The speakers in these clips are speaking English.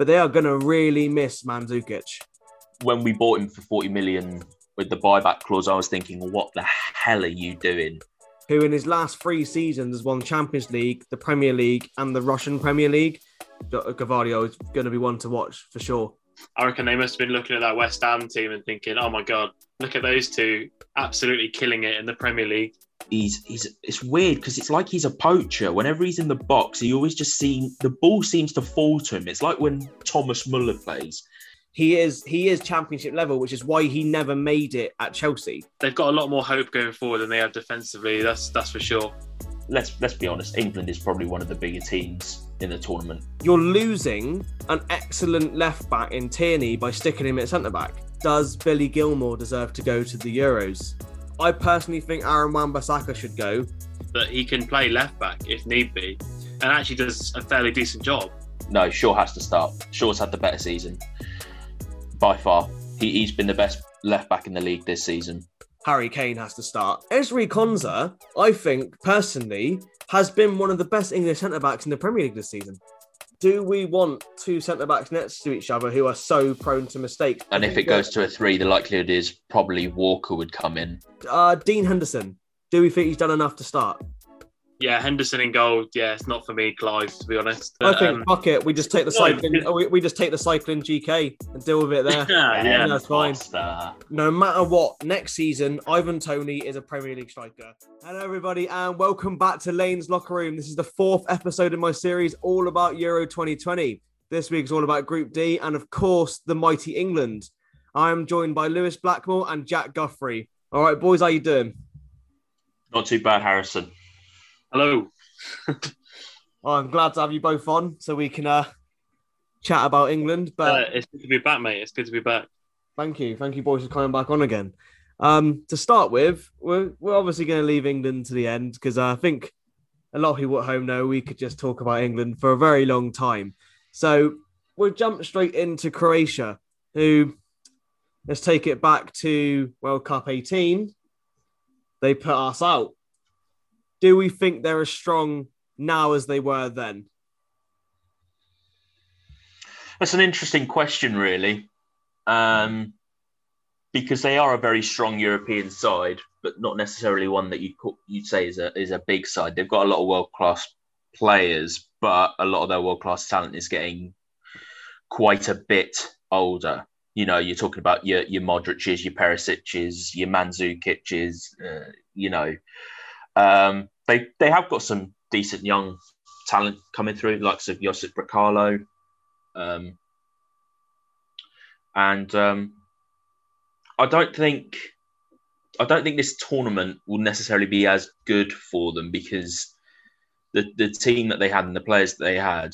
but they are going to really miss Mandzukic. When we bought him for 40 million with the buyback clause, I was thinking, what the hell are you doing? Who in his last three seasons has won Champions League, the Premier League, and the Russian Premier League. Gvardiol is going to be one to watch for sure. I reckon they must have been looking at that West Ham team and thinking, "Oh my God, look at those two, absolutely killing it in the Premier League." He's he's it's weird because it's like he's a poacher. Whenever he's in the box, he always just seems the ball seems to fall to him. It's like when Thomas Muller plays. He is he is championship level, which is why he never made it at Chelsea. They've got a lot more hope going forward than they have defensively. That's that's for sure. Let's let's be honest. England is probably one of the bigger teams in the tournament. You're losing an excellent left back in Tierney by sticking him at centre back. Does Billy Gilmour deserve to go to the Euros? I personally think Aaron Wan-Bissaka should go. But he can play left back if need be, and actually does a fairly decent job. No, Shaw has to start. Shaw's had the better season by far. He, he's been the best left back in the league this season. Harry Kane has to start. Ezri Konsa, I think personally, has been one of the best English centre backs in the Premier League this season. Do we want two centre backs next to each other who are so prone to mistakes? And if it goes to a three, the likelihood is probably Walker would come in. Uh, Dean Henderson, do we think he's done enough to start? Yeah, Henderson in goal. Yeah, it's not for me, Clive. To be honest, but, I think um, fuck it. We just take the cycling. we, we just take the cycling GK and deal with it there. yeah, yeah. that's fine. Foster. No matter what, next season, Ivan Toney is a Premier League striker. Hello, everybody, and welcome back to Lane's Locker Room. This is the fourth episode in my series all about Euro 2020. This week's all about Group D and, of course, the mighty England. I am joined by Lewis Blackmore and Jack Guthrie. All right, boys, how you doing? Not too bad, Harrison. Hello. Oh, I'm glad to have you both on so we can uh, chat about England. But Uh, it's good to be back, mate. It's good to be back. Thank you. Thank you, boys, for coming back on again. Um, to start with, we're, we're obviously going to leave England to the end because I think a lot of people at home know we could just talk about England for a very long time. So we'll jump straight into Croatia, who, let's take it back to World Cup 18. They put us out. Do we think they're as strong now as they were then? That's an interesting question, really, um, because they are a very strong European side, but not necessarily one that you'd you'd say is a is a big side. They've got a lot of world class players, but a lot of their world class talent is getting quite a bit older. You know, you're talking about your your Modric's, your Perisic's, your Mandzukic's. Uh, you know, um, they they have got some decent young talent coming through, likes of Josip Brekalo. Um, and um, I don't think I don't think this tournament will necessarily be as good for them because the the team that they had and the players that they had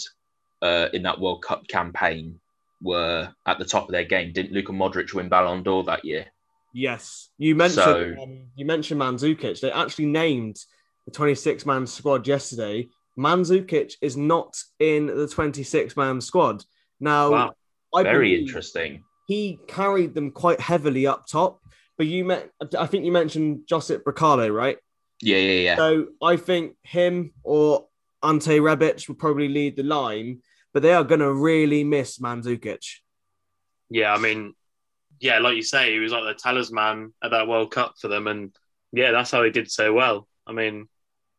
uh, in that World Cup campaign were at the top of their game. Didn't Luka Modric win Ballon d'Or that year? Yes, you mentioned So- um, you mentioned Mandzukic. They actually named the 26 man squad yesterday. Mandzukic is not in the 26 man squad now. Wow. I Very interesting. He carried them quite heavily up top. But you met, I think you mentioned Josip Brekalo, right? Yeah, yeah, yeah. So I think him or Ante Rebic will probably lead the line, but they are going to really miss Mandzukic. Yeah, I mean, yeah, like you say, he was like the talisman at that World Cup for them, and yeah, that's how they did so well. I mean,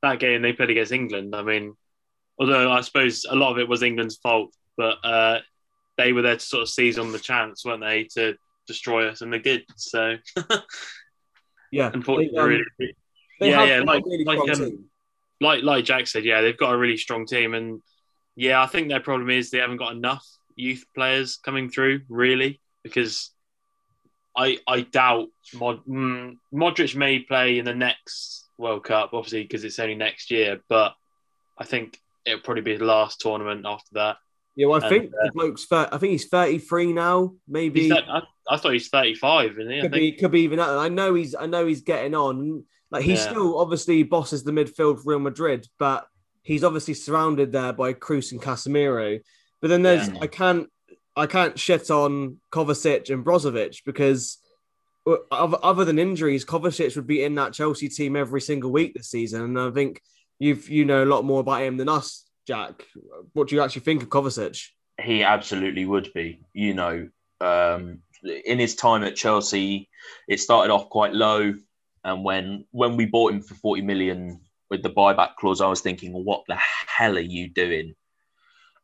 that game they played against England. I mean, although I suppose a lot of it was England's fault, but uh, they were there to sort of seize on the chance, weren't they, to destroy us, and they did. So Yeah, unfortunately, They, um, really, they yeah, yeah, like- really like, um, like like Jack said, yeah, they've got a really strong team, and yeah, I think their problem is they haven't got enough youth players coming through, really, because I I doubt Mod, mm, Modric may play in the next World Cup, obviously because it's only next year, but I think it'll probably be the last tournament after that. Yeah, well, I and, think uh, the bloke's. I think he's thirty-three now. Maybe thir- I, I thought he's thirty-five, isn't he? I could think. be could be even. I know he's. I know he's getting on. Like he Yeah. still obviously bosses the midfield for Real Madrid, but he's obviously surrounded there by Kroos and Casemiro. But then there's Yeah. I can't I can't shit on Kovacic and Brozovic because other than injuries, Kovacic would be in that Chelsea team every single week this season. And I think you've you know a lot more about him than us, Jack. What do you actually think of Kovacic? he absolutely would be. You know, um, in his time at Chelsea, it started off quite low, and when when we bought him for forty million with the buyback clause, I was thinking, what the hell are you doing?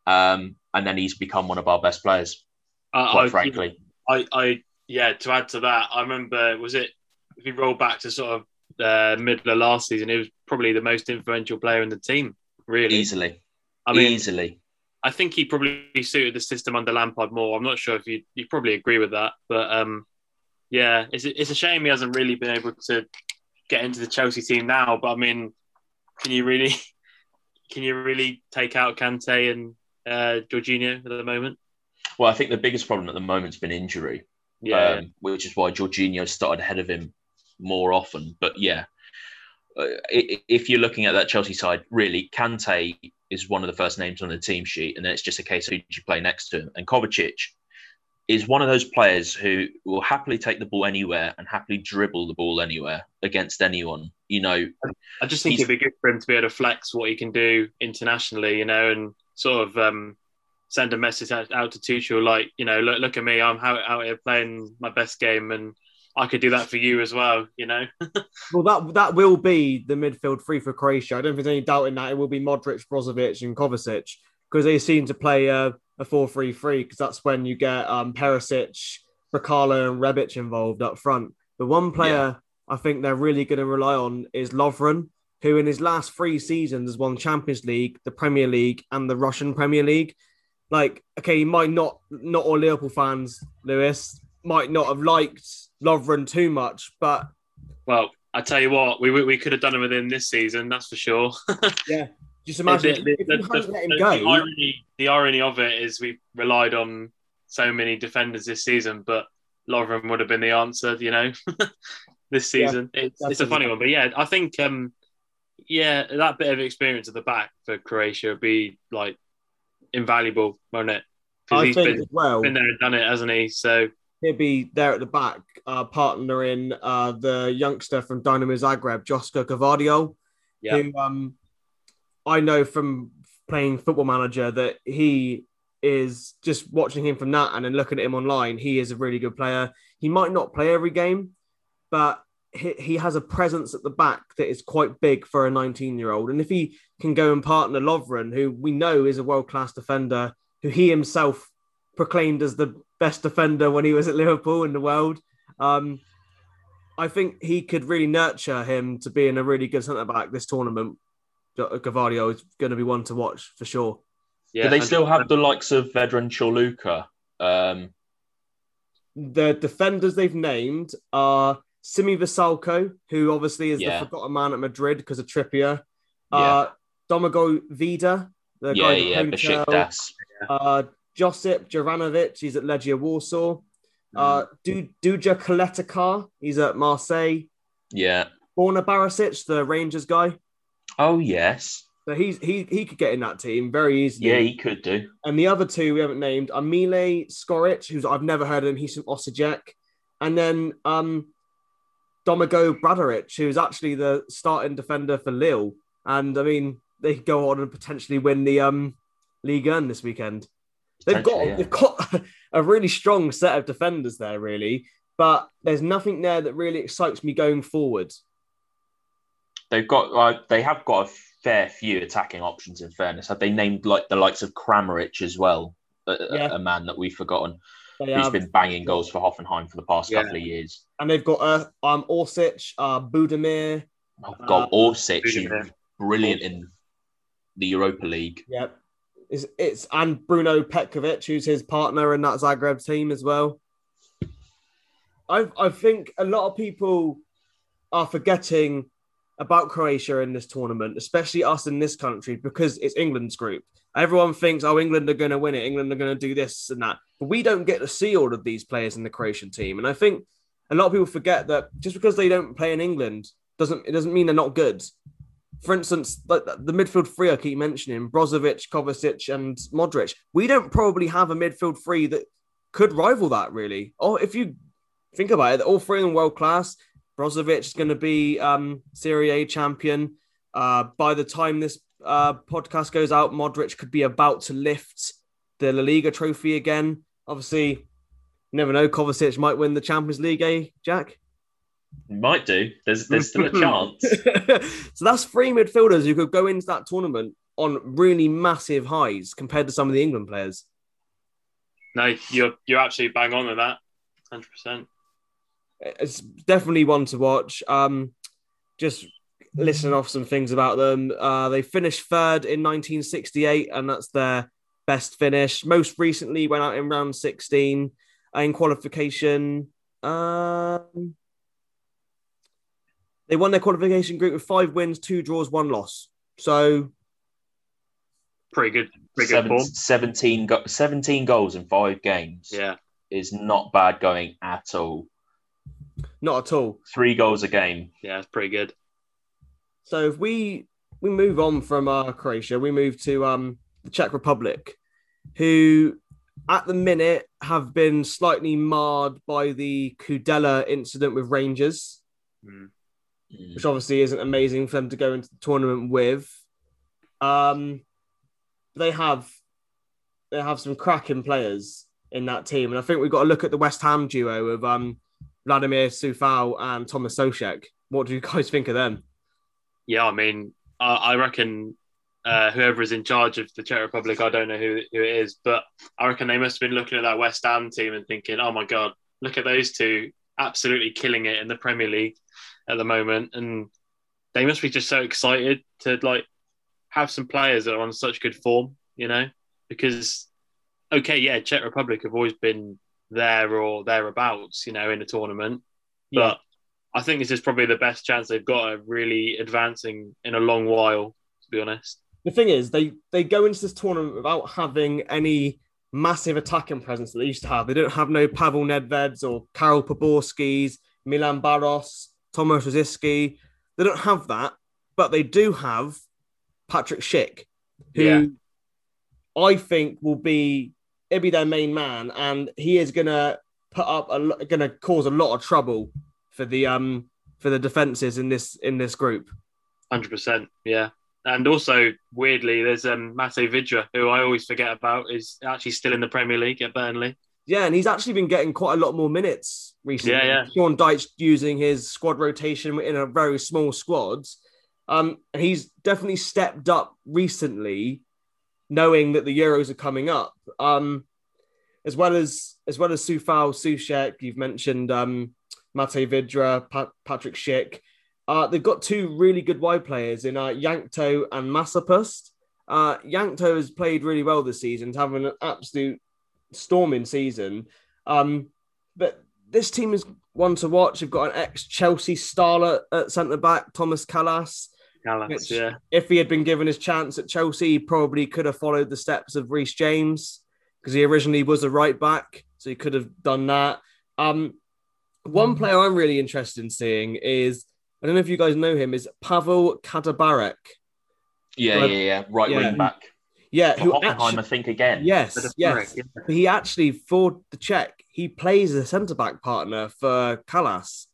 Um, and then he's become one of our best players. Uh, quite I, frankly, I, I, yeah. To add to that, I remember was it if you roll back to sort of uh, middle of last season, he was probably the most influential player in the team. Really, easily. I mean, easily. I think he probably suited the system under Lampard more. I'm not sure if you you probably agree with that, but um, yeah, it's it's a shame he hasn't really been able to get into the Chelsea team now. But I mean, can you really can you really take out Kante and uh, Jorginho at the moment? Well, I think the biggest problem at the moment's been injury. Yeah, um, which is why Jorginho started ahead of him more often. But yeah, uh, if you're looking at that Chelsea side, really, Kante is one of the first names on the team sheet, and then it's just a case of who you play next to him. And Kovacic is one of those players who will happily take the ball anywhere and happily dribble the ball anywhere against anyone. You know, I just think it'd be good for him to be able to flex what he can do internationally, you know, and sort of um, send a message out, out to Tuchel like, you know, look, look at me, I'm out, out here playing my best game, and I could do that for you as well, you know. Well, that that will be the midfield three for Croatia. I don't think there's any doubt in that. It will be Modric, Brozovic, and Kovacic because they seem to play a, a 4 3 3 because that's when you get um, Perisic, Brekalo, and Rebic involved up front. The one player I think they're really going to rely on is Lovren, who in his last three seasons has won Champions League, the Premier League, and the Russian Premier League. Like, okay, he might not, not all Liverpool fans, Lewis, might not have liked Lovren too much, but Well, I tell you what, we, we, we could have done him this season, that's for sure. yeah, just imagine The- the- the- hadn't let him the- irony, the irony of it is we relied on so many defenders this season, but Lovren would have been the answer, you know, this Yeah, season. it's, it's a funny one, but yeah, I think, um, yeah, that bit of experience at the back for Croatia would be like invaluable, won't it? I he's think been, as well, been there and done it, hasn't he? So he'll be there at the back, uh, partnering uh, the youngster from Dynamo Zagreb, Josko Gvardiol, Yeah. who um, I know from playing Football Manager that he is just watching him from that and then looking at him online. He is a really good player. He might not play every game, but he, he has a presence at the back that is quite big for a 19 year old. And if he can go and partner Lovren, who we know is a world class defender, who he himself proclaimed as the best defender when he was at Liverpool in the world. Um, I think he could really nurture him to being a really good centre back this tournament. Gvardiol is going to be one to watch for sure. yeah, Do they still have the likes of Vedran Corluka? Um, The defenders they've named are Sime Vrsaljko, who obviously is Yeah. the forgotten man at Madrid because of Trippier. Uh, Domagoj Vida, the yeah, guy yeah. Besiktas. Uh, Josip Juranovic, he's at Legia Warsaw. Mm. Uh, Du- Duje Caleta-Car, he's at Marseille. Yeah. Borna Barisic, the Rangers guy. Oh yes. So he's he he could get in that team very easily. Yeah, he could do. And the other two we haven't named are Mile Skoric, who's I've never heard of him. He's from Osijek. And then um, Domagoj Bradaric, who's actually the starting defender for Lille. And I mean, they could go on and potentially win the um, League One this weekend. They've got yeah. they've got a really strong set of defenders there, really. But there's nothing there that really excites me going forward. They've got uh, they have got a fair few attacking options. In fairness, have they named like the likes of Kramaric as well? A, Yeah. a man that we've forgotten They who's have, been banging goals for Hoffenheim for the past Yeah. couple of years. and they've got uh, um Orsic, uh, Budimir, Oh God, Uh, Orsic, Budimir. brilliant in the Europa League. Yep. It's, it's and Bruno Petkovic, who's his partner in that Zagreb team as well. I I think a lot of people are forgetting about Croatia in this tournament, especially us in this country, because it's England's group. Everyone thinks, oh, England are going to win it. England are going to do this and that. But we don't get to see all of these players in the Croatian team. And I think a lot of people forget that just because they don't play in England doesn't it doesn't mean they're not good. For instance, like the midfield three I keep mentioning, Brozovic, Kovacic, and Modric. We don't probably have a midfield three that could rival that really. Or if you think about it, all three them world class. Brozovic is going to be um, Serie A champion. Uh, by the time this uh, podcast goes out, Modric could be about to lift the La Liga trophy again. Obviously, never know. Kovacic might win the Champions League, eh, Jack? Might do. There's there's still a chance. so that's three midfielders who could go into that tournament on really massive highs compared to some of the England players. No, you're you're absolutely bang on with that, hundred percent. It's definitely one to watch. Um, just listening off some things about them. Uh, they finished third in 1968, and that's their best finish. Most recently, went out in round 16 in qualification. Um, they won their qualification group with five wins, two draws, one loss. So pretty good. Pretty Seven, good form. 17, go- 17 goals in five games Yeah, is not bad going at all. not at all. Three goals a game. yeah, it's pretty good. So if we we move on from uh, Croatia, we move to um, the Czech Republic, who at the minute have been slightly marred by the Kudela incident with Rangers, Mm. Mm. which obviously isn't amazing for them to go into the tournament with. Um, they have they have some cracking players in that team, and I think we've got to look at the West Ham duo of um, Vladimir Coufal and Thomas Soucek. What do you guys think of them? Yeah, I mean, I, I reckon uh, whoever is in charge of the Czech Republic, I don't know who, who it is, but I reckon they must have been looking at that West Ham team and thinking, oh my God, look at those two absolutely killing it in the Premier League at the moment. And they must be just so excited to like have some players that are on such good form, you know, because, okay, yeah, Czech Republic have always been there or thereabouts, you know, in a tournament. But I think this is probably the best chance they've got of really advancing in a long while, to be honest. the thing is, they they go into this tournament without having any massive attacking presence that they used to have. They don't have no Pavel Nedveds or Karel Poborskys, Milan Baros, Tomas Rosicky. They don't have that, but they do have Patrick Schick, who Yeah. I think will be he'll be their main man, and he is gonna put up a gonna cause a lot of trouble for the um for the defenses in this in this group. Hundred percent, yeah. And also, weirdly, there's um, Matej Vydra, who I always forget about, is actually still in the Premier League at Burnley. Yeah, and he's actually been getting quite a lot more minutes recently. Yeah, yeah. Sean Dyche using his squad rotation in a very small squad. Um, and he's definitely stepped up recently, knowing that the Euros are coming up. Um, as well as as well as Coufal, Soucek, you've mentioned um, Matej Vydra, pa- Patrick Schick. Uh, they've got two really good wide players in uh, Jankto and Masopust. Uh, Jankto has played really well this season, having an absolute storming season. Um, but this team is one to watch. They've got an ex Chelsea star at centre back, Thomas Kalas. Kalas, yeah. If he had been given his chance at Chelsea, he probably could have followed the steps of Reece James because he originally was a right back, so he could have done that. Um, one um, player I'm really interested in seeing is I don't know if you guys know him is Pavel Kaderabek. Yeah, yeah, yeah. Right Yeah. wing back. Yeah, who Hoffenheim, I think again. yes, yes. yeah. He actually, for the Czech, he plays as a centre back partner for Kalas.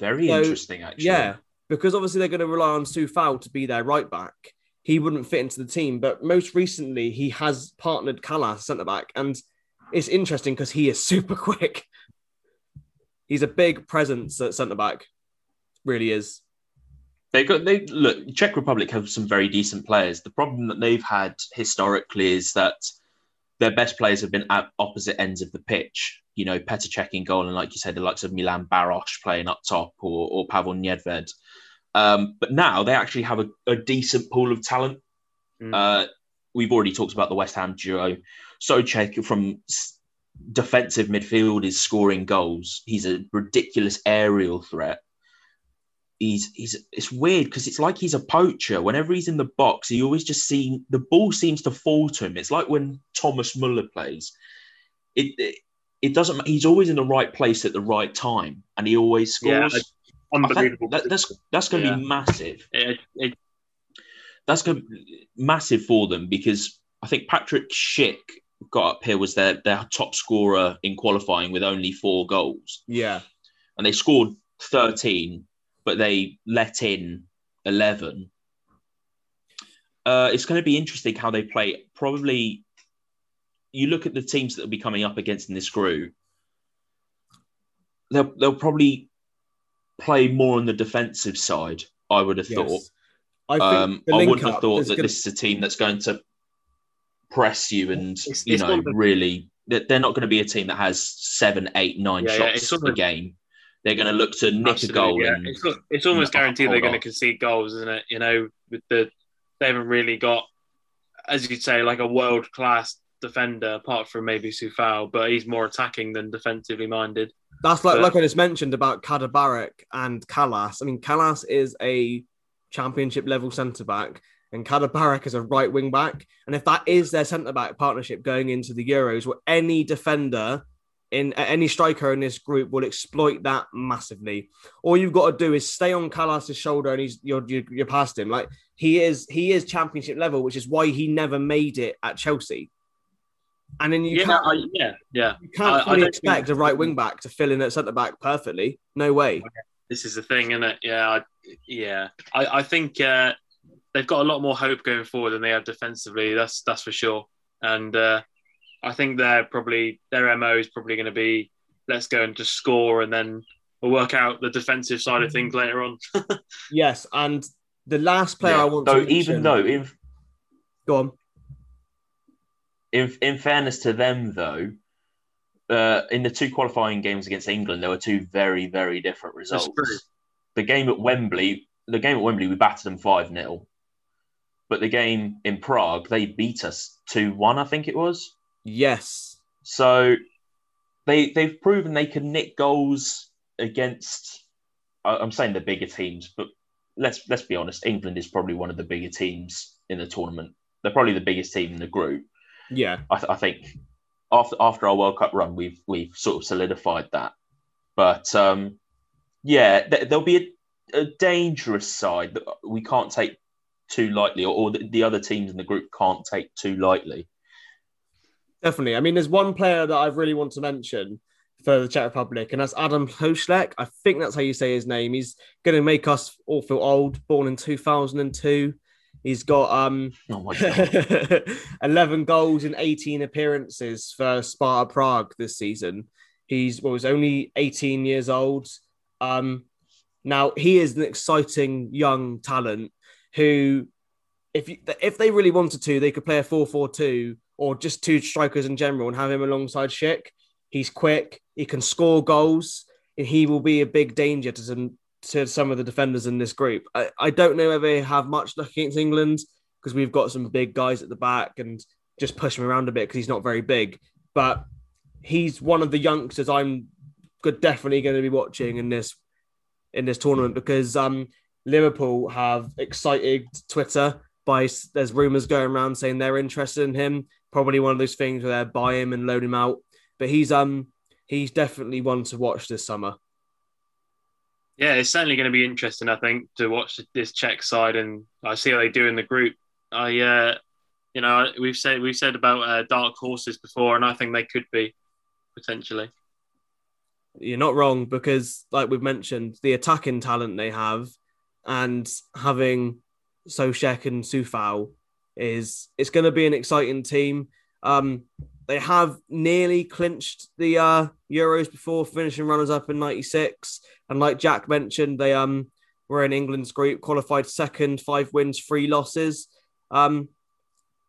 Very So, interesting, actually. Yeah, because obviously they're going to rely on Coufal to be their right back. He wouldn't fit into the team, but most recently he has partnered Kalas centre back, and it's interesting because he is super quick. He's a big presence at centre back, really is. They got they look. Czech Republic have some very decent players. The problem that they've had historically is that their best players have been at opposite ends of the pitch. You know, Petr Cech in goal, and like you said, the likes of Milan Baros playing up top, or, or Pavel Nedved. Um, but now they actually have a, a decent pool of talent. Mm. Uh, we've already talked about the West Ham duo. Soucek from defensive midfield is scoring goals. He's a ridiculous aerial threat. He's he's it's weird because it's like he's a poacher. Whenever he's in the box, he always just seems the ball seems to fall to him. It's like when Thomas Muller plays. It, it it doesn't. He's always in the right place at the right time, and he always scores. Think Unbelievable. that- that's that's going to Yeah. be massive It, it, that's going to be massive for them because I think Patrick Schick got up here was their their top scorer in qualifying with only four goals, Yeah, and they scored thirteen, but they let in eleven. Uh, it's going to be interesting how they play. Probably you look at the teams that will be coming up against in this group, they'll they'll probably play more on the defensive side. I would have thought. I, think Um, I wouldn't have thought that gonna- this is a team that's going to press you and It's- you it's know the- really. They're they're not going to be a team that has seven, eight, nine Yeah, yeah, shots it's sort a of- game. They're going to look to nick a goal. yeah. and, It's, it's almost and guaranteed they're hold going to concede goals, isn't it? You know, with the they haven't really got, as you'd say, like a world class defender apart from maybe Coufal, but he's more attacking than defensively minded. That's like But- like I just mentioned about Kaderabek and Kalas. I mean, Kalas is a championship level centre back, and Kaderabek is a right wing back. And if that is their centre back partnership going into the Euros, where any defender in any striker in this group will exploit that massively. All you've got to do is stay on Kalas's shoulder, and he's you're, you're you're past him. Like he is he is championship level, which is why he never made it at Chelsea. And then you yeah, can't I, yeah, yeah. you can't I- I don't expect think- a right wing back to fill in at centre back perfectly. No way. This is the thing, isn't it? Yeah, I, yeah. I, I think uh, they've got a lot more hope going forward than they have defensively. That's that's for sure. And uh, I think they're probably their mo is probably going to be let's go and just score, and then we'll work out the defensive side of things later on. Yes, and the last player Yeah. I want Though to mention, even though in go on. in in fairness to them though, uh, in the two qualifying games against England, there were two very very different results. The game at Wembley, the game at Wembley, we battered them five 0 but the game in Prague, they beat us two one, I think it was. Yes, So they they've proven they can nick goals against. I'm saying the bigger teams, but let's let's be honest. England is probably one of the bigger teams in the tournament. They're probably the biggest team in the group. yeah, I, th- I think after after our World Cup run, we've we've sort of solidified that. But um, yeah, th- there'll be a, a dangerous side that we can't take too lightly, or, or the, the other teams in the group can't take too lightly. definitely. I mean, there's one player that I really want to mention for the Czech Republic, and that's Adam Hošlek. I think that's how you say his name. He's going to make us all feel old. Born in 2002. He's got um Oh my god! 11 goals in 18 appearances for Sparta Prague this season. He's well, he's only 18 years old. Um, now he is an exciting young talent who, if you, if they really wanted to, they could play a 4-4-2 or just two strikers in general and have him alongside Schick. He's quick, he can score goals, and he will be a big danger to some to some of the defenders in this group. I, I don't know whether they have much luck against England because we've got some big guys at the back and just push him around a bit because he's not very big. But he's one of the youngsters I'm definitely going to be watching in this in this tournament because um, Liverpool have excited Twitter by there's rumors going around saying they're interested in him. Probably one of those things where they buy him and load him out. But he's um he's definitely one to watch this summer. Yeah, it's certainly going to be interesting, I think, to watch this Czech side and I see how they do in the group. I, uh, you know, we've said we've said about uh, dark horses before, and I think they could be potentially. You're not wrong because, like we've mentioned, the attacking talent they have and having Soucek and Coufal is it's going to be an exciting team. Um, they have nearly clinched the uh, Euros before finishing runners up in '96, and like Jack mentioned, they um were in England's group, qualified second, five wins, three losses. Um,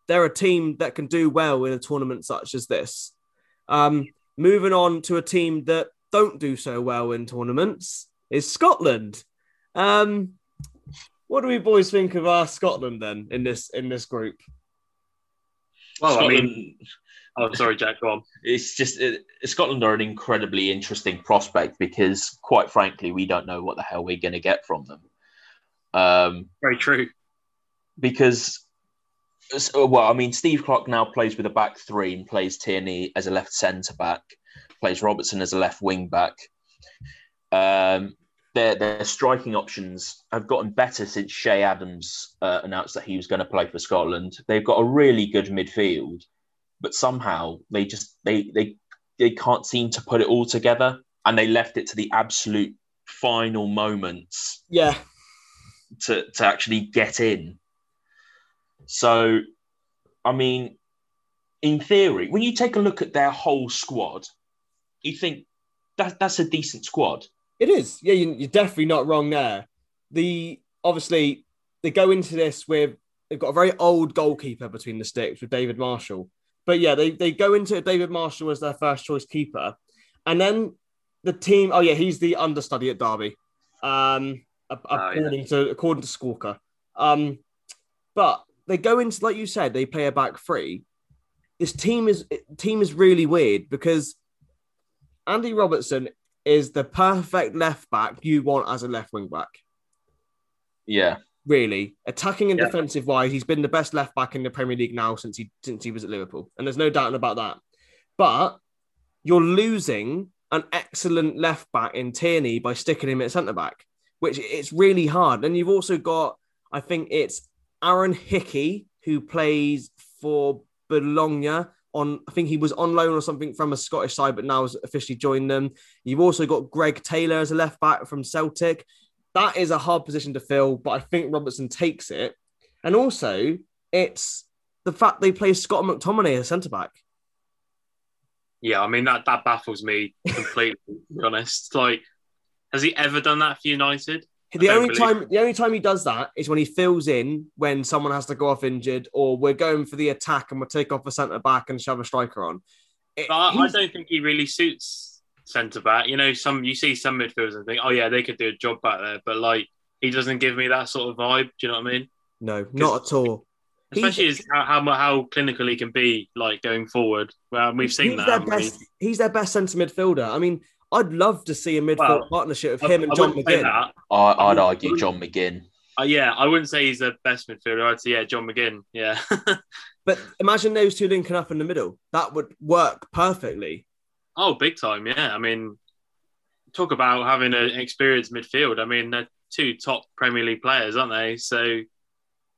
they're a team that can do well in a tournament such as this. Um, moving on to a team that don't do so well in tournaments is Scotland. Um, what do we boys think of our Scotland then in this in this group? Well, I mean, Scotland- oh, sorry, Jack, go on. it's just it, Scotland are an incredibly interesting prospect because, quite frankly, we don't know what the hell we're going to get from them. Um, Very true. because, so- well, I mean, Steve Clarke now plays with a back three and plays Tierney as a left centre back, plays Robertson as a left wing back. Um, their their striking options have gotten better since Che Adams uh, announced that he was going to play for Scotland. They've got a really good midfield, but somehow they just they they they can't seem to put it all together, and they left it to the absolute final moments Yeah, to to actually get in. So, I mean, in theory, when you take a look at their whole squad, you think that that's a decent squad. It is. Yeah, you- you're definitely not wrong there. The obviously they go into this with they've got a very old goalkeeper between the sticks with David Marshall. But yeah, they they go into David Marshall as their first choice keeper, and then the team. Oh yeah, he's the understudy at Derby, um, Oh, yeah. according to according to Squawka. Um, but they go into like you said, they play a back three. This team is team is really weird because Andy Robertson is the perfect left back you want as a left wing back. Yeah, Really, attacking and Yeah. defensive wise, he's been the best left back in the Premier League now since he since he was at Liverpool, and there's no doubt about that. But you're losing an excellent left back in Tierney by sticking him at centre back, which it's really hard. And you've also got, I think it's Aaron Hickey who plays for Bologna. On, I think he was on loan or something from a Scottish side, but now has officially joined them. You've also got Greg Taylor as a left back from Celtic. That is a hard position to fill, but I think Robertson takes it. And also, it's the fact they play Scott McTominay as centre back. Yeah, I mean that that baffles me completely. to be honest, like, has he ever done that for United? The only believe- time the only time he does that is when he fills in when someone has to go off injured, or we're going for the attack and we'll take off a centre back and shove a striker on. It- But I, don't think he really suits centre back. You know, some you see some midfielders and think, oh yeah, they could do a job back there, but like he doesn't give me that sort of vibe. Do you know what I mean? no, not at all. He's- Especially as how, how how clinical he can be, like going forward. Well, we've seen he's that. their haven't we? best. He's their best centre midfielder. I mean, I'd love to see a midfield Well, partnership of I- him and I John McGinn. I, I'd argue John McGinn. Uh, yeah, I wouldn't say he's the best midfielder. I'd say yeah, John McGinn. Yeah, But imagine those two linking up in the middle. That would work perfectly. oh, big time. Yeah, I mean, talk about having an experienced midfield. I mean, they're two top Premier League players, aren't they? So,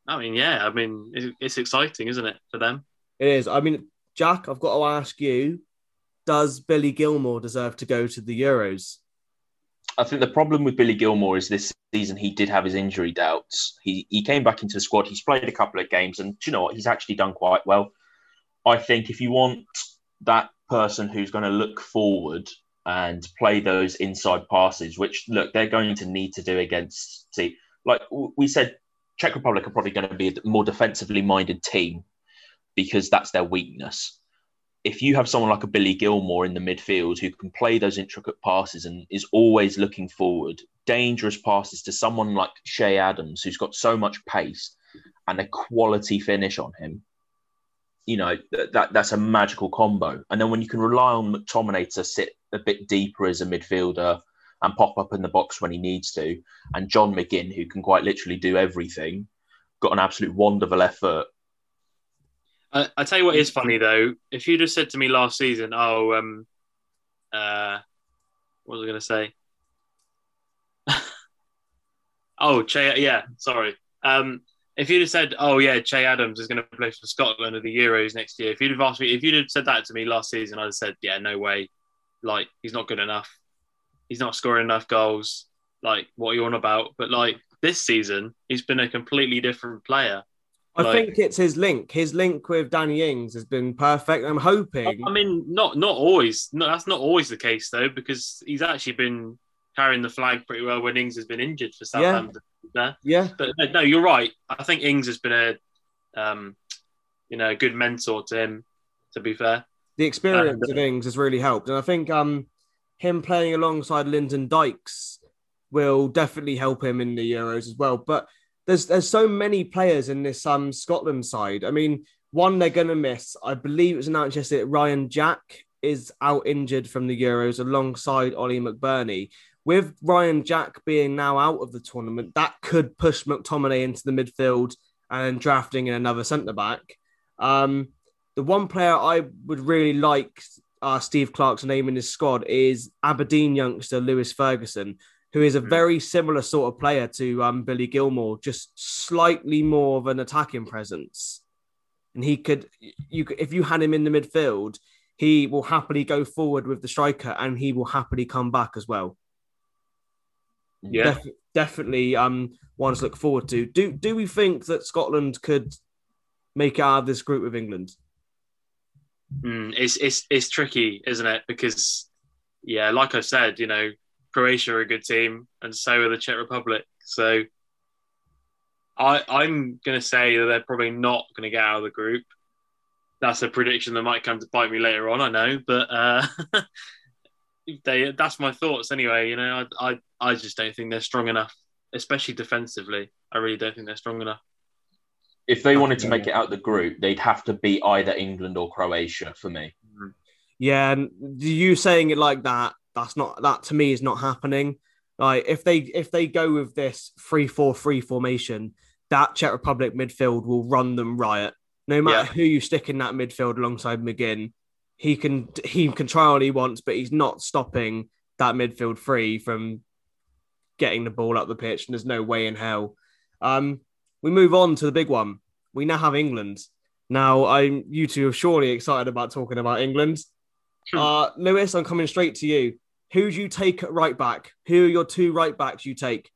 I mean, yeah, I mean, it's, it's exciting, isn't it, for them? It is. I mean, Jack, I've got to ask you: Does Billy Gilmour deserve to go to the Euros? I think the problem with Billy Gilmour is this season he did have his injury doubts. He he came back into the squad. He's played a couple of games, and you know what? He's actually done quite well. I think if you want that person who's going to look forward and play those inside passes, which look they're going to need to do against. See, like we said, Czech Republic are probably going to be a more defensively minded team because that's their weakness if you have someone like a Billy Gilmour in the midfield who can play those intricate passes and is always looking forward, dangerous passes to someone like Che Adams, who's got so much pace and a quality finish on him, you know, th- that that's a magical combo. And then when you can rely on McTominay to sit a bit deeper as a midfielder and pop up in the box when he needs to, and John McGinn, who can quite literally do everything, got an absolute wonderful foot. I, I tell you what is funny though. If you'd have said to me last season, "Oh, um, uh, what was I going to say?" oh, che, yeah, sorry. Um, if you'd have said, "Oh yeah, Che Adams is going to play for Scotland at the Euros next year," if you'd have asked me, if you'd have said that to me last season, I'd have said, "Yeah, no way. Like he's not good enough. He's not scoring enough goals. Like what are you on about?" But like this season, he's been a completely different player. I Like- think it's his link. His link with Danny Ings has been perfect. I'm hoping. I mean, not not always. No, that's not always the case though, because he's actually been carrying the flag pretty well when Ings has been injured for Southampton. Yeah. yeah, But no, you're right. I think Ings has been a, um, you know, a good mentor to him. To be fair, the experience Uh, of Ings has really helped, and I think um him playing alongside Lyndon Dykes will definitely help him in the Euros as well. But there's there's so many players in this um Scotland side. I mean, one they're gonna miss. I believe it was announced yesterday. Ryan Jack is out injured from the Euros alongside Oli McBurnie. With Ryan Jack being now out of the tournament, that could push McTominay into the midfield and drafting in another centre back. Um, the one player I would really like uh, Steve Clarke's name in his squad is Aberdeen youngster Lewis Ferguson, who is a Mm. very similar sort of player to um, Billy Gilmour, just slightly more of an attacking presence. And he could, you could, if you had him in the midfield, he will happily go forward with the striker, and he will happily come back as well. yeah. Def- definitely um one to look forward to. Do do we think that Scotland could make it out of this group with England? Mm, it's it's it's tricky, isn't it? Because yeah, like I said, you know, Croatia are a good team, and so are the Czech Republic. So I I'm gonna say that they're probably not gonna get out of the group. That's a prediction that might come to bite me later on, I know, but uh, they that's my thoughts anyway. You know, I, I I just don't think they're strong enough, especially defensively. I really don't think they're strong enough. If they wanted to make it out the group, they'd have to beat either England or Croatia for me. Yeah, and you saying it like that, that's not that to me is not happening. Like if they if they go with this three four three formation, that Czech Republic midfield will run them riot. No matter Yeah. who you stick in that midfield alongside McGinn, he can he can try all he wants, but he's not stopping that midfield free from getting the ball up the pitch. And there's no way in hell. Um, we move on to the big one. We now have England. Now, I'm you two are surely excited about talking about England. Hmm. Uh, Lewis, I'm coming straight to you. Who do you take at right back? Who are your two right backs you take?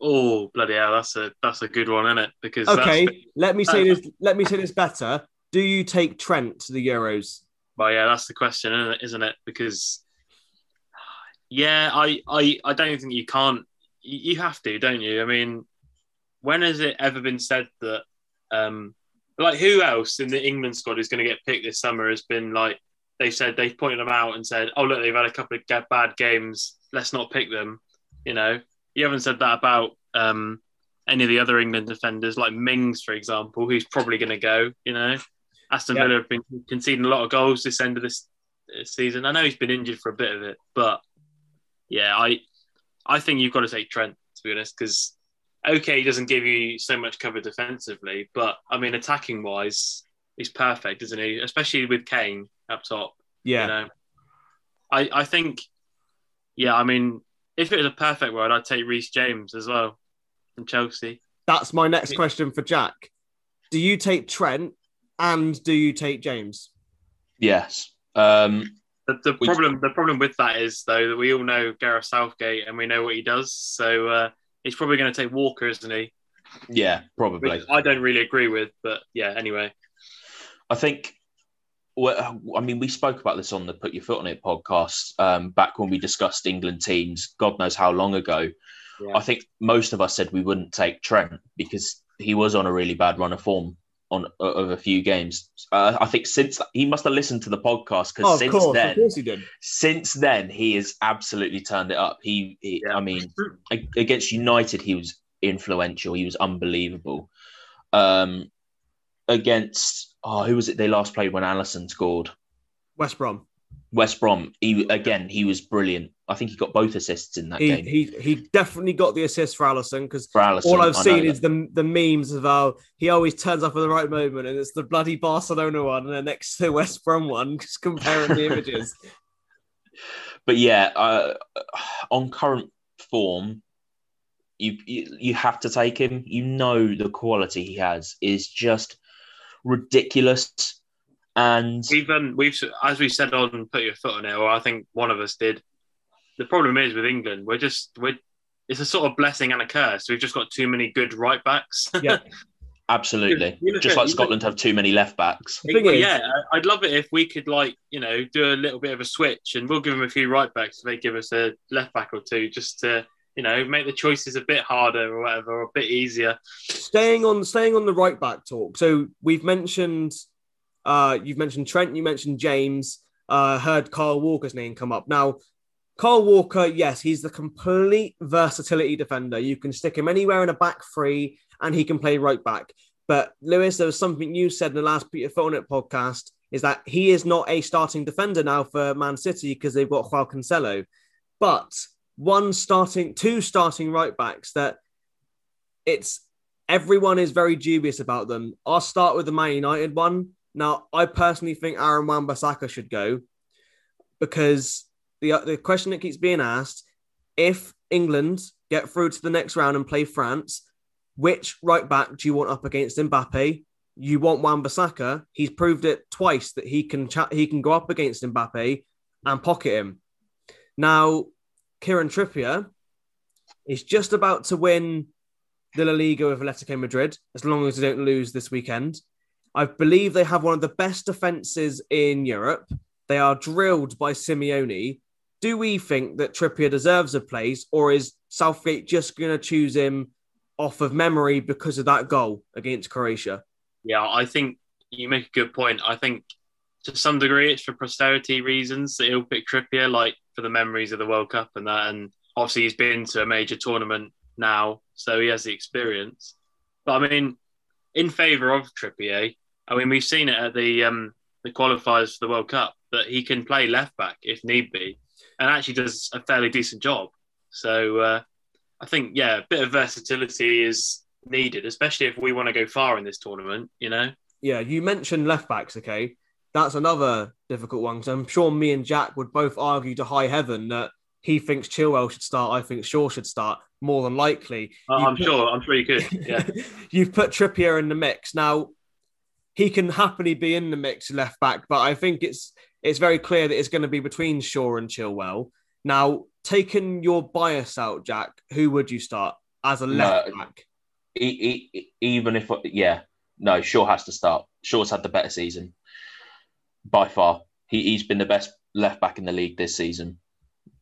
Oh bloody hell, that's a that's a good one, isn't it? Because Okay, let me say this. Let me say this better. Do you take Trent to the Euros? well, yeah, that's the question, isn't it? Isn't it? Because yeah, I I I don't think you can't. You you have to, don't you? I mean, when has it ever been said that? um Like, who else in the England squad is going to get picked this summer has been like they've said they've pointed them out and said, "Oh, look, they've had a couple of bad games. Let's not pick them." You know, you haven't said that about um, any of the other England defenders, like Mings, for example, who's probably going to go. You know, Aston Yeah. Villa have been conceding a lot of goals this end of this season. I know he's been injured for a bit of it, but yeah, I I think you've got to take Trent to be honest, because okay, he doesn't give you so much cover defensively, but I mean, attacking wise, he's perfect, isn't he? Especially with Kane up top. Yeah, You know, I I think, yeah, I mean, if it was a perfect world, I'd take Reece James as well from Chelsea. that's my next question for Jack. Do you take Trent and do you take James? Yes. Um, The, the Which- problem, the problem with that is though that we all know Gareth Southgate and we know what he does. So uh, he's probably going to take Walker, isn't he? yeah, probably. Which I don't really agree with, but yeah. Anyway, I think. Well, I mean, we spoke about this on the Put Your Foot on It podcast um, back when we discussed England teams. God knows how long ago. Yeah. I think most of us said we wouldn't take Trent because he was on a really bad run of form on of a few games. Uh, I think since he must have listened to the podcast because Oh, since course, then, of course he did. since then he has absolutely turned it up. He, he Yeah. I mean, against United, he was influential. He was unbelievable. Um, against oh, who was it they last played when Alisson scored? West Brom. West Brom. He again, he was brilliant. I think he got both assists in that He, game he he definitely got the assist for Alisson because all I've I seen is the the memes of how he always turns up at the right moment, and it's the bloody Barcelona one, and then next to the West Brom one, just comparing the images. but yeah, uh, on current form, you, you you have to take him. You know the quality he has is just ridiculous, and we've um, we've as we said on put your foot on it, or I think one of us did. The problem is with England, we're just we're it's a sort of blessing and a curse. We've just got too many good right backs. Yeah. absolutely, just like Scotland have too many left backs. Is- yeah, I'd love it if we could like you know do a little bit of a switch, and we'll give them a few right backs. If they give us a left back or two, just to you know make the choices a bit harder or whatever, or a bit easier. staying on staying on the right back talk. So we've mentioned uh you've mentioned Trent, you mentioned James, uh heard Carl Walker's name come up. Now, Carl Walker, yes, he's the complete versatility defender. You can stick him anywhere in a back three and he can play right back. But Lewis, there was something you said in the last Peter It podcast is that he is not a starting defender now for Man City because they've got Joao Cancelo. But one starting, two starting right backs that it's everyone is very dubious about them. I'll start with the Man United one. Now, I personally think Aaron Wan-Bissaka should go because the the question that keeps being asked: if England get through to the next round and play France, which right back do you want up against Mbappe? You want Wan-Bissaka. He's proved it twice that he can cha- he can go up against Mbappe and pocket him. Now, Kieran Trippier is just about to win the La Liga with Atletico Madrid, as long as they don't lose this weekend. I believe they have one of the best defenses in Europe. They are drilled by Simeone. Do we think that Trippier deserves a place, or is Southgate just going to choose him off of memory because of that goal against Croatia? Yeah, I think you make a good point. I think to some degree it's for posterity reasons that he'll pick Trippier, like for the memories of the World Cup and that. And obviously he's been to a major tournament now, so he has the experience. But I mean, in favour of Trippier, I mean we've seen it at the um, the qualifiers for the World Cup that he can play left back if need be, and actually does a fairly decent job. So uh, I think yeah, a bit of versatility is needed, especially if we want to go far in this tournament. You know. Yeah, you mentioned left backs. Okay, that's another difficult one because I'm sure me and Jack would both argue to high heaven that he thinks Chilwell should start. I think Shaw should start more than likely. Uh, I'm put, sure. I'm sure you could. Yeah. you've put Trippier in the mix now. He can happily be in the mix left back, but I think it's it's very clear that it's going to be between Shaw and Chilwell. Now, taking your bias out, Jack, who would you start as a left no, back? He, he, even if yeah, no, Shaw has to start. Shaw's had the better season by far. He, he's been the best left back in the league this season.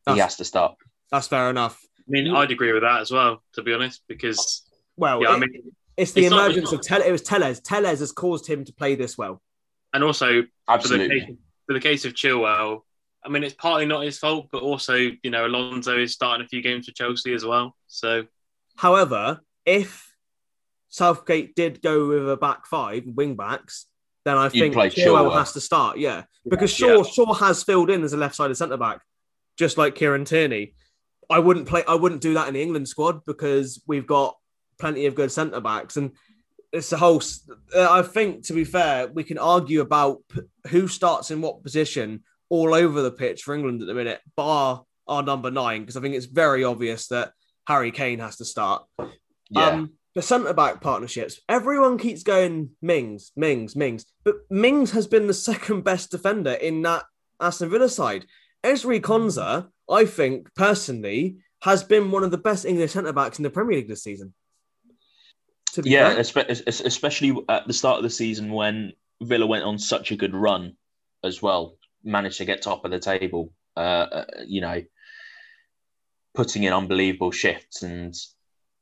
That's, he has to start. That's fair enough. I mean, I'd agree with that as well, to be honest, because well, yeah, it, I mean, it's the it's emergence not, of Tell. It was Telles. Telles has caused him to play this well, and also absolutely for the, case, for the case of Chilwell. I mean, it's partly not his fault, but also, you know, Alonso is starting a few games for Chelsea as well. So, however, if Southgate did go with a back five, wing backs, then I think Chilwell has to start. Yeah, because Shaw yeah. Shaw has filled in as a left-sided centre back, just like Kieran Tierney. I wouldn't play. I wouldn't do that in the England squad because we've got plenty of good centre backs, and it's a whole. Uh, I think, to be fair, we can argue about who starts in what position all over the pitch for England at the minute, bar our number nine, because I think it's very obvious that Harry Kane has to start. Yeah. Um, the centre back partnerships, everyone keeps going Mings, Mings, Mings, but Mings has been the second best defender in that Aston Villa side. Ezri Konsa, I think personally, has been one of the best English centre backs in the Premier League this season. Yeah, especially at the start of the season when Villa went on such a good run as well, managed to get top of the table. Uh, uh you know, putting in unbelievable shifts and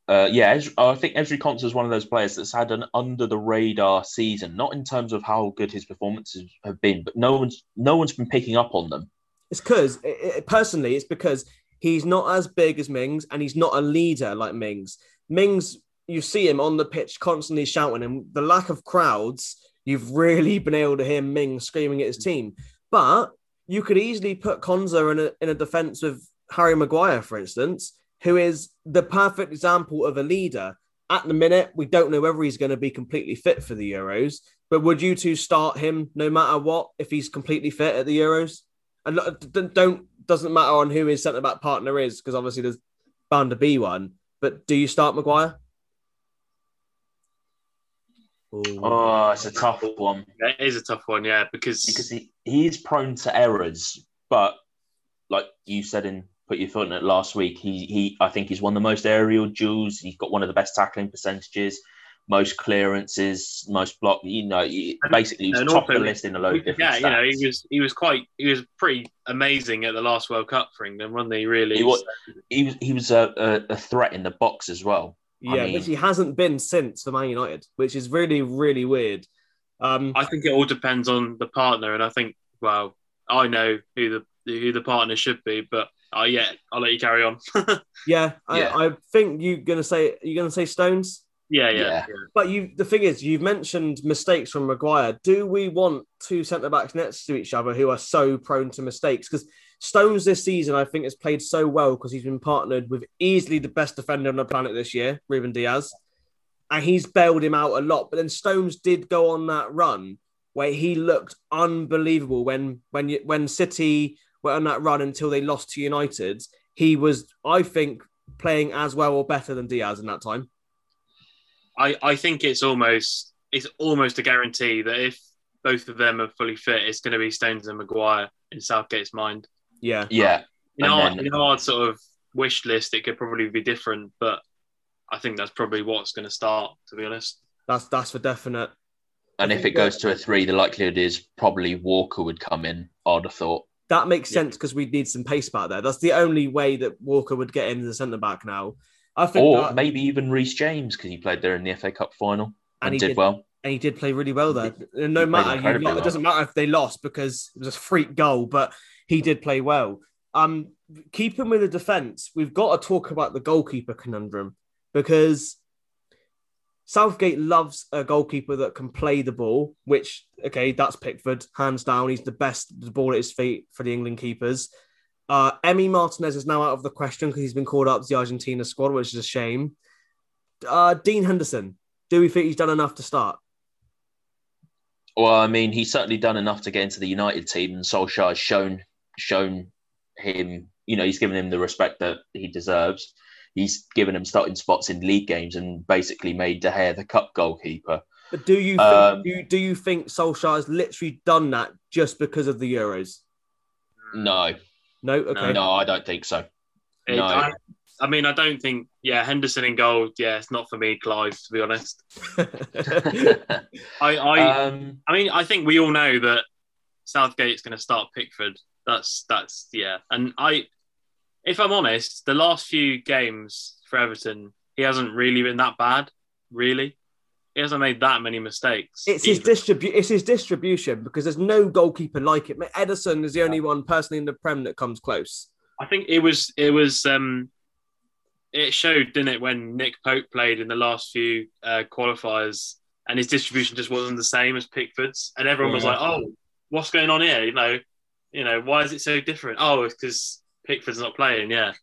uh, yeah, I think Ezri Konsa is one of those players that's had an under the radar season, not in terms of how good his performances have been, but no one's no one's been picking up on them. It's because it, personally, it's because he's not as big as Mings and he's not a leader like Mings. Mings, you see him on the pitch constantly shouting, and the lack of crowds, you've really been able to hear Mings screaming at his team. But you could easily put Konsa in a in a defense with Harry Maguire, for instance who is the perfect example of a leader. At the minute, we don't know whether he's going to be completely fit for the Euros, but would you two start him no matter what if he's completely fit at the Euros? And don't doesn't matter on who his centre back partner is because obviously there's bound to be one. But do you start Maguire? Oh, it's a tough one. It is a tough one, yeah, because because he, he's prone to errors, but like you said in put your foot in it last week. He he I think he's won the most aerial duels. He's got one of the best tackling percentages, most clearances, most block. You know, basically he's top also, of the list in a load of different. Yeah, stats. you know, he was he was quite he was pretty amazing at the last World Cup for England, wasn't he? Really, he was he was, he was a, a, a threat in the box as well. Yeah, I mean, which he hasn't been since for Man United, which is really really weird. Um, I think it all depends on the partner, and I think well, I know who the who the partner should be, but Oh yeah, I'll let you carry on. yeah, I, yeah. I think you're gonna say you're gonna say Stones. Yeah, yeah, yeah, But you, the thing is, you've mentioned mistakes from Maguire. Do we want two centre backs next to each other who are so prone to mistakes? Because Stones this season, I think, has played so well because he's been partnered with easily the best defender on the planet this year, Ruben Dias, and he's bailed him out a lot. But then Stones did go on that run where he looked unbelievable when when when City were on that run until they lost to United, he was, I think, playing as well or better than Dias in that time. I, I think it's almost it's almost a guarantee that if both of them are fully fit, it's going to be Stones and Maguire in Southgate's mind. Yeah, yeah. In our, then... in our sort of wish list, it could probably be different, but I think that's probably what's going to start. To be honest, that's that's for definite. And if it goes to a three, the likelihood is probably Walker would come in. I'd have thought. That makes sense because we'd need some pace back there. That's the only way that Walker would get in as a centre back now. I think Or that- maybe even Reece James because he played there in the FA Cup final And and, he did, did- well. and he did play really well there. And He no played matter, lo- it doesn't matter if they lost because it was a freak goal, but he did play well. Um, keeping with the defense, we've got to talk about the goalkeeper conundrum because Southgate loves a goalkeeper that can play the ball. Which, okay, that's Pickford, hands down. He's the best the ball at his feet for the England keepers. Uh, Martinez is now out of the question because he's been called up to the Argentina squad, which is a shame. Uh, Dean Henderson, do we think he's done enough to start? Well, I mean, he's certainly done enough to get into the United team, and Solskjaer has shown shown him. You know, he's given him the respect that he deserves. He's given him starting spots in league games and basically made De Gea the cup goalkeeper. But do you think, Um, do, you, do you think Solskjaer has literally done that just because of the Euros? No, No, okay. no, I don't think so. It- No. I, I mean, I don't think. Yeah, Henderson in goal. Yeah, it's not for me, Clive. To be honest, I, I, um, I mean, I think we all know that Southgate's going to start Pickford. That's that's yeah. And I, if I'm honest, the last few games for Everton, he hasn't really been that bad. Really, he hasn't made that many mistakes. it's his either. distribu- It's his distribution because there's no goalkeeper like it. Ederson is the only one personally in the Prem that comes close. I think it was it was um it showed, didn't it, when Nick Pope played in the last few uh, qualifiers and his distribution just wasn't the same as Pickford's, and everyone was like, "Oh, what's going on here?" You know, you know, why is it so different? Oh, it's because Pickford's not playing. Yeah,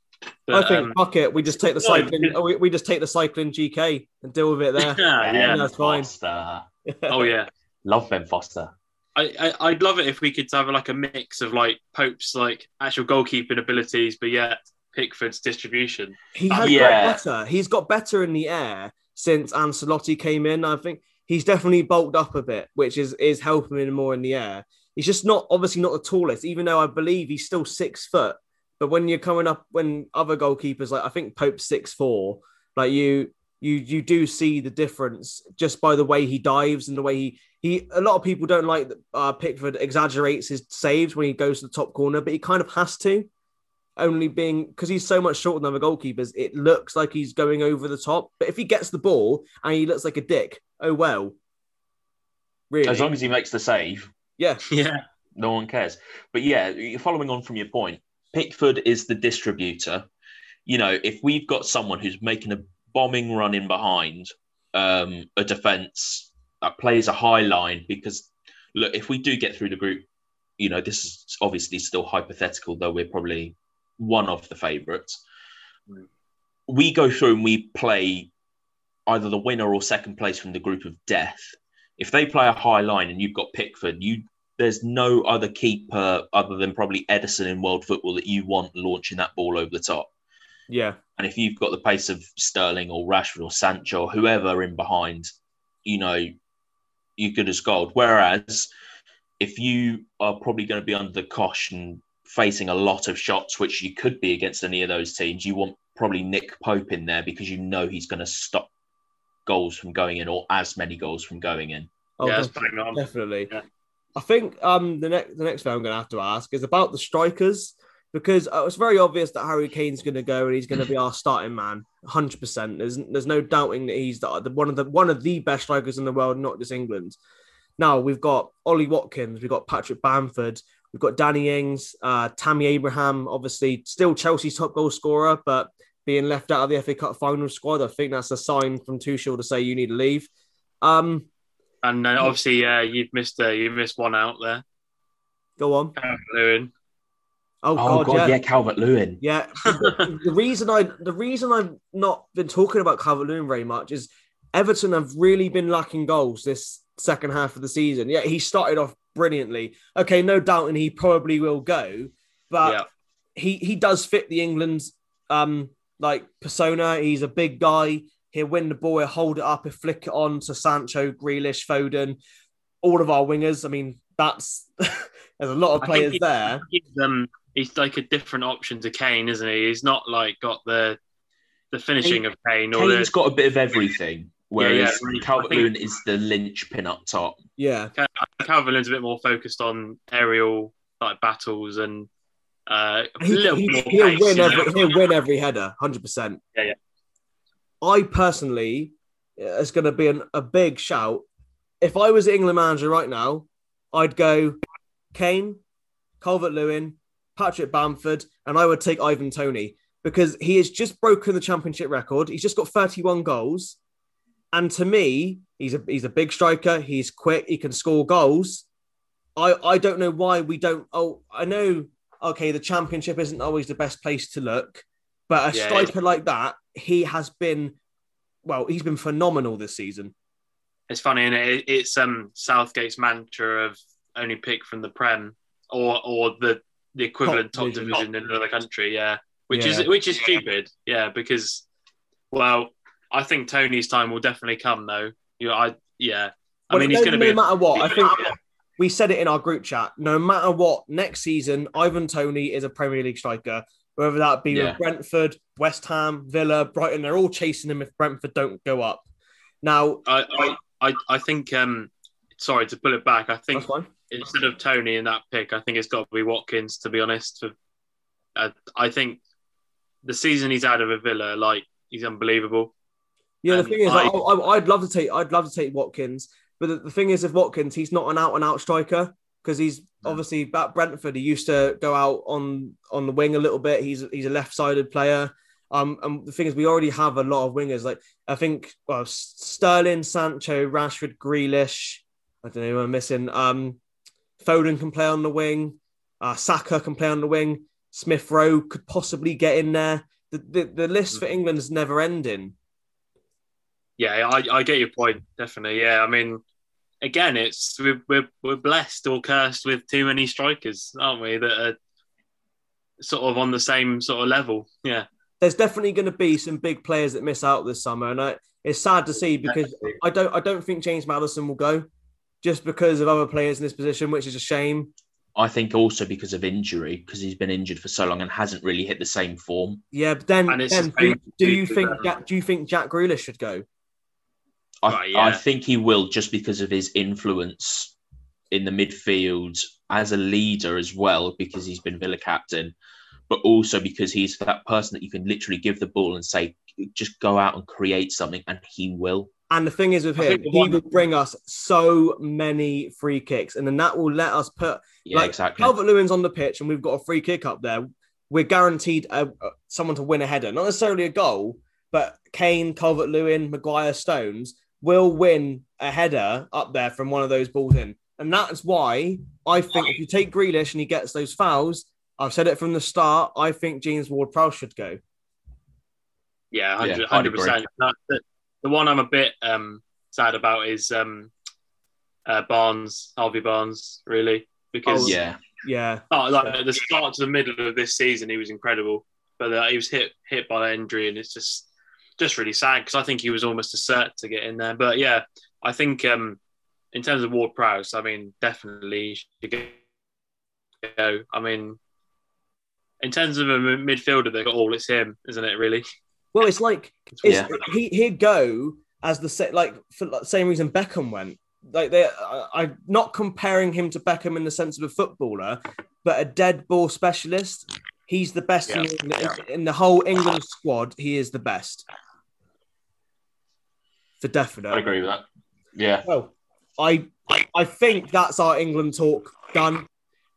But, I think um, fuck it. We just take the no, cycling. because- we, we just take the cycling GK and deal with it there. yeah, yeah. Ben that's fine. Oh yeah. Love Ben Foster. I, I I'd love it if we could have like a mix of like Pope's like actual goalkeeping abilities, but yet Pickford's distribution. He has Yeah. got better. He's got better in the air since Ancelotti came in. I think he's definitely bulked up a bit, which is is helping him more in the air. He's just not obviously not the tallest, even though I believe he's still six foot. But when you're coming up, when other goalkeepers like I think Pope's six four, like you you you do see the difference just by the way he dives and the way he he. A lot of people don't like that uh, Pickford exaggerates his saves when he goes to the top corner, but he kind of has to only being because he's so much shorter than other goalkeepers, it looks like he's going over the top. But if he gets the ball and he looks like a dick, oh well. Really? As long as he makes the save, yeah. Yeah, no one cares. But yeah, you're following on from your point, Pickford is the distributor. You know, if we've got someone who's making a bombing run in behind um, a defense that plays a high line, because look, if we do get through the group, you know, this is obviously still hypothetical, though we're probably one of the favourites. Mm. We go through and we play either the winner or second place from the group of death. If they play a high line and you've got Pickford, you there's no other keeper other than probably Ederson in world football that you want launching that ball over the top. Yeah. And if you've got the pace of Sterling or Rashford or Sancho or whoever in behind, you know, you're good as gold. Whereas if you are probably going to be under the cosh and facing a lot of shots, which you could be against any of those teams, you want probably Nick Pope in there because you know he's going to stop goals from going in or as many goals from going in. Oh, yeah, it's definitely. bang on. definitely. Yeah. I think um the next the next thing I'm going to have to ask is about the strikers because uh, it's very obvious that Harry Kane's going to go and he's going to be our starting man, hundred percent. There's there's no doubting that he's the, the one of the one of the best strikers in the world, not just England. Now we've got Ollie Watkins, we've got Patrick Bamford, we've got Danny Ings, uh, Tammy Abraham, obviously still Chelsea's top goal scorer, but being left out of the FA Cup final squad, I think that's a sign from Tuchel to say you need to leave. Um, And then obviously, uh, you've missed uh, you missed one out there. go on. Lewin. Oh, Oh, God, God, yeah. yeah, Calvert Lewin. Yeah, the, the reason I the reason I've not been talking about Calvert Lewin very much is Everton have really been lacking goals this second half of the season. Yeah, he started off brilliantly. Okay, no doubt, and he probably will go, but yeah, he he does fit the England's um like persona. He's a big guy. He'll win the ball, he'll hold it up, he'll flick it on to Sancho, Grealish, Foden, all of our wingers. I mean, that's there's a lot of I think players he- there. he's, um, he's like a different option to Kane, isn't he? He's not like got the the finishing of Kane or Kane's the got a bit of everything. Whereas yeah, I Calvert think- Lewin is the linchpin up top. Yeah, Calvert Lewin's a bit more focused on aerial like battles and uh, a he, little he, more he'll pace, win you every know? he'll win every header, hundred percent. Yeah, yeah. I personally, uh, it's going to be an, a big shout. If I was England manager right now, I'd go Kane, Calvert Lewin, Patrick Bamford, and I would take Ivan Toney because he has just broken the championship record. He's just got 31 goals. And to me, he's a he's a big striker. He's quick. He can score goals. I I don't know why we don't. Oh, I know. Okay, the championship isn't always the best place to look, but a Yeah, striker like that, he has been. Well, he's been phenomenal this season. It's funny, and it? it's um Southgate's mantra of only pick from the Prem or or the the equivalent Top top, division. division in another country. Yeah, which Yeah. is which is stupid. Yeah, because well, I think Toney's time will definitely come though. You, I yeah. I Well, mean, no, he's going to no be. matter what. I think Yeah. we said it in our group chat. No matter what, next season, Ivan Toney is a Premier League striker. Whether that be Yeah. with Brentford, West Ham, Villa, Brighton, they're all chasing him if Brentford don't go up. Now, I, I, I, think. Um, sorry to pull it back. I think instead of Toney in that pick, I think it's got to be Watkins. To be honest, uh, I think the season he's out of a Villa, like he's unbelievable. Yeah, the And thing is, I- would love to take, I'd love to take Watkins, but the, the thing is, with Watkins, he's not an out and out striker because he's obviously at Brentford. He used to go out on on the wing a little bit. He's he's a left sided player. Um, and the thing is, we already have a lot of wingers. Like I think, well, Sterling, Sancho, Rashford, Grealish. I don't know who I'm missing. Um, Foden can play on the wing. Uh, Saka can play on the wing. Smith Rowe could possibly get in there. The, the, the list for England is never ending. Yeah, I, I get your point. Definitely. Yeah, I mean, again, it's we're, we're we're blessed or cursed with too many strikers, aren't we? That are sort of on the same sort of level. Yeah. there's definitely going to be some big players that miss out this summer, and I, it's sad to see because I don't I don't think James Maddison will go just because of other players in this position, which is a shame. I think also because of injury, because he's been injured for so long and hasn't really hit the same form. Yeah, but then, And it's then do, do you think Jack, do you think Jack Grealish should go? I, Right, yeah. I think he will just because of his influence in the midfield as a leader as well, because he's been Villa captain, but also because he's that person that you can literally give the ball and say, just go out and create something, and he will. And the thing is with him, he one- will bring us so many free kicks, and then that will let us put Yeah, Like, exactly. Calvert Lewin's on the pitch, and we've got a free kick up there. We're guaranteed uh uh, someone to win a header, not necessarily a goal, but Kane, Calvert Lewin, Maguire, Stones will win a header up there from one of those balls in. And that's why I think if you take Grealish and he gets those fouls, I've said it from the start, I think James Ward Prowse should go. Yeah, Yeah, 100 I'd percent. The, the one I'm a bit um, sad about is um, uh, Barnes, Harvey Barnes, really, because Oh, yeah, Yeah. oh, like at the start to the middle of this season, he was incredible, but uh, he was hit hit by an injury, and it's just just really sad because I think he was almost a cert to get in there. But yeah, I think um, in terms of Ward Prowse, I mean, definitely he should go. I mean. In terms of a midfielder, they got all. It's him, isn't it? Really? Well, it's like it's, Yeah. he he'd go as the sa- like for the same reason Beckham went. Like they, I, I'm not comparing him to Beckham in the sense of a footballer, but a dead ball specialist. He's the best in, Yeah. in, in the whole England squad. He is the best for definite. I agree with that. Yeah, Well, I I think that's our England talk done.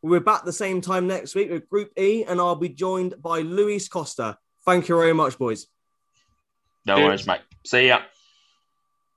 We're back the same time next week with Group E, and I'll be joined by Luis Costa. Thank you very much, boys. no Cheers. worries, mate. See ya.